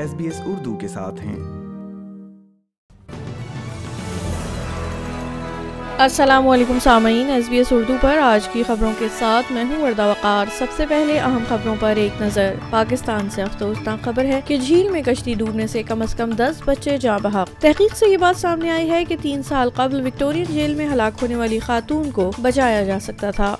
S B S Urdu کے ساتھ ہیں۔ السلام علیکم سامعین ایس بی ایس اردو پر آج کی خبروں کے ساتھ میں ہوں وردہ وقار۔ سب سے پہلے اہم خبروں پر ایک نظر۔ پاکستان سے افسوسناک خبر ہے کہ جھیل میں کشتی ڈوبنے سے کم از کم دس بچے جاں بحق۔ تحقیق سے یہ بات سامنے آئی ہے کہ تین سال قبل وکٹورین جیل میں ہلاک ہونے والی خاتون کو بچایا جا سکتا تھا۔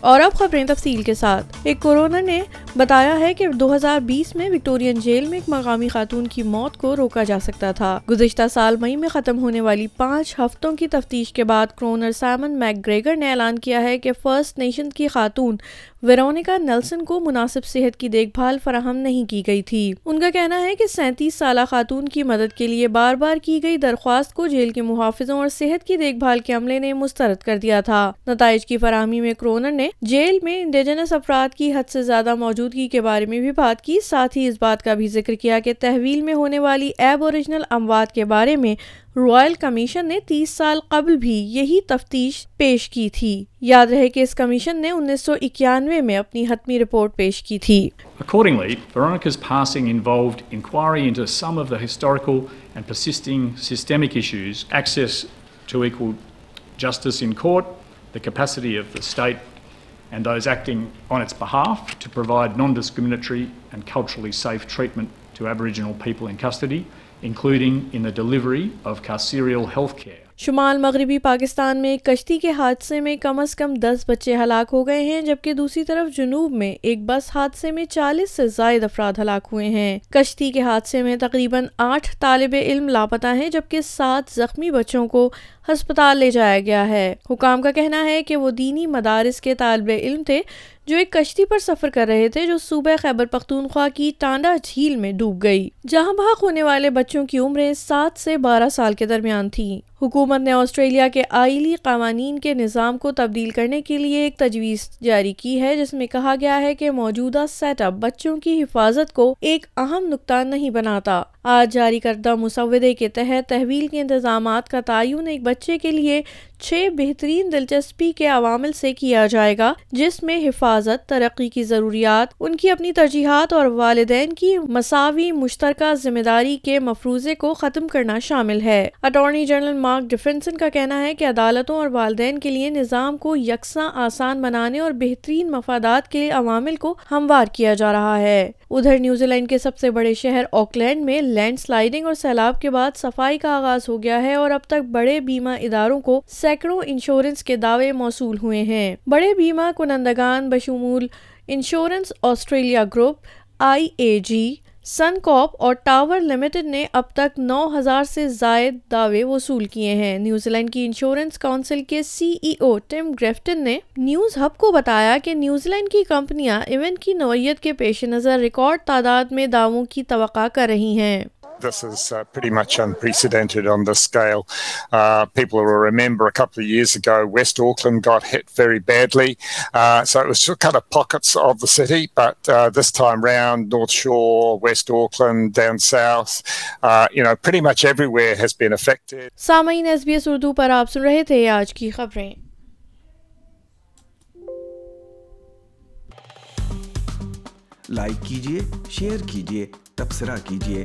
اور اب خبریں تفصیل کے ساتھ۔ ایک کورونا نے بتایا ہے کہ دو ہزار بیس میں وکٹورین جیل میں ایک مقامی خاتون کی موت کو روکا جا سکتا تھا۔ گزشتہ سال مئی میں ختم ہونے والی پانچ ہفتوں کی تفتیش کے بعد کرونر سیمن میک گریگر نے اعلان کیا ہے کہ فرسٹ نیشن کی خاتون ویرونیکا نیلسن کو مناسب صحت کی دیکھ بھال فراہم نہیں کی گئی تھی۔ ان کا کہنا ہے کہ سینتیس سالہ خاتون کی مدد کے لیے بار بار کی گئی درخواست کو جیل کے محافظوں اور صحت کی دیکھ بھال کے عملے نے مسترد کر دیا تھا۔ نتائج کی فراہمی میں کرونر نے جیل میں انڈیجنس افراد کی حد سے زیادہ موجودگی کے بارے میں بھی بات کی۔ ساتھ ہی اس بات کا بھی ذکر کیا کہ تحویل میں ہونے والی ایب اوریجنل اموات کے بارے میں رائل کمیشن نے تیس سال قبل بھی یہی تفتیش پیش کی تھی۔ یاد رہے کہ اس کمیشن نے انیس سو اکیانوے میں اپنی حتمی رپورٹ پیش کی تھی۔ Accordingly, Veronica's passing involved inquiry into some of the historical and persisting systemic issues, access to equal justice in court, the capacity of the state and those acting on its behalf to provide non-discriminatory and culturally safe treatment to Aboriginal people in custody, including in the delivery of carceral health care. شمال مغربی پاکستان میں کشتی کے حادثے میں کم از کم دس بچے ہلاک ہو گئے ہیں، جبکہ دوسری طرف جنوب میں ایک بس حادثے میں چالیس سے زائد افراد ہلاک ہوئے ہیں۔ کشتی کے حادثے میں تقریباً آٹھ طالب علم لاپتہ ہیں، جبکہ سات زخمی بچوں کو ہسپتال لے جایا گیا ہے۔ حکام کا کہنا ہے کہ وہ دینی مدارس کے طالب علم تھے جو ایک کشتی پر سفر کر رہے تھے جو صوبہ خیبر پختونخوا کی ٹانڈا جھیل میں ڈوب گئی۔ جہاں بحق ہونے والے بچوں کی عمریں سات سے بارہ سال کے درمیان تھیں۔ حکومت نے آسٹریلیا کے آئلی قوانین کے نظام کو تبدیل کرنے کے لیے ایک تجویز جاری کی ہے، جس میں کہا گیا ہے کہ موجودہ سیٹ اپ بچوں کی حفاظت کو ایک اہم نقطہ نہیں بناتا۔ آج جاری کردہ مسودے کے تحت تحویل کے انتظامات کا تعین ایک بچے کے لیے چھ بہترین دلچسپی کے عوامل سے کیا جائے گا، جس میں حفاظت، ترقی کی ضروریات، ان کی اپنی ترجیحات اور والدین کی مساوی مشترکہ ذمہ داری کے مفروضے کو ختم کرنا شامل ہے۔ اٹارنی جنرل مارک ڈیفنسن کا کہنا ہے کہ عدالتوں اور والدین کے لیے نظام کو یکساں آسان بنانے اور بہترین مفادات کے عوامل کو ہموار کیا جا رہا ہے۔ ادھر نیوزی لینڈ کے سب سے بڑے شہر آکلینڈ میں لینڈ سلائیڈنگ اور سیلاب کے بعد صفائی کا آغاز ہو گیا ہے اور اب تک بڑے بیمہ اداروں کو سینکڑوں انشورنس کے دعوے موصول ہوئے ہیں۔ بڑے بیمہ کنندگان بشمول insurance Australia group I A G Suncorp اور ٹاور لمیٹڈ نے اب تک نو ہزار سے زائد دعوے وصول کیے ہیں۔ نیوزی لینڈ کی انشورنس کونسل کے سی ای او ٹم گریفٹن نے نیوز ہب کو بتایا کہ نیوزی لینڈ کی کمپنیاں ایونٹ کی نوعیت کے پیش نظر ریکارڈ تعداد میں دعووں کی توقع کر رہی ہیں۔ This is uh, pretty much unprecedented on this scale. Uh, people will remember a couple of years ago, West Auckland got hit very badly. Uh, so it was just kind of pockets of the city, but uh, this time round, North Shore, West Auckland, down south, uh, you know, pretty much everywhere has been affected. سامعین S B S Urdu پر آپ سن رہے تھے آج کی خبریں like کیجیے شیئر کیجیے تبصرہ کیجیے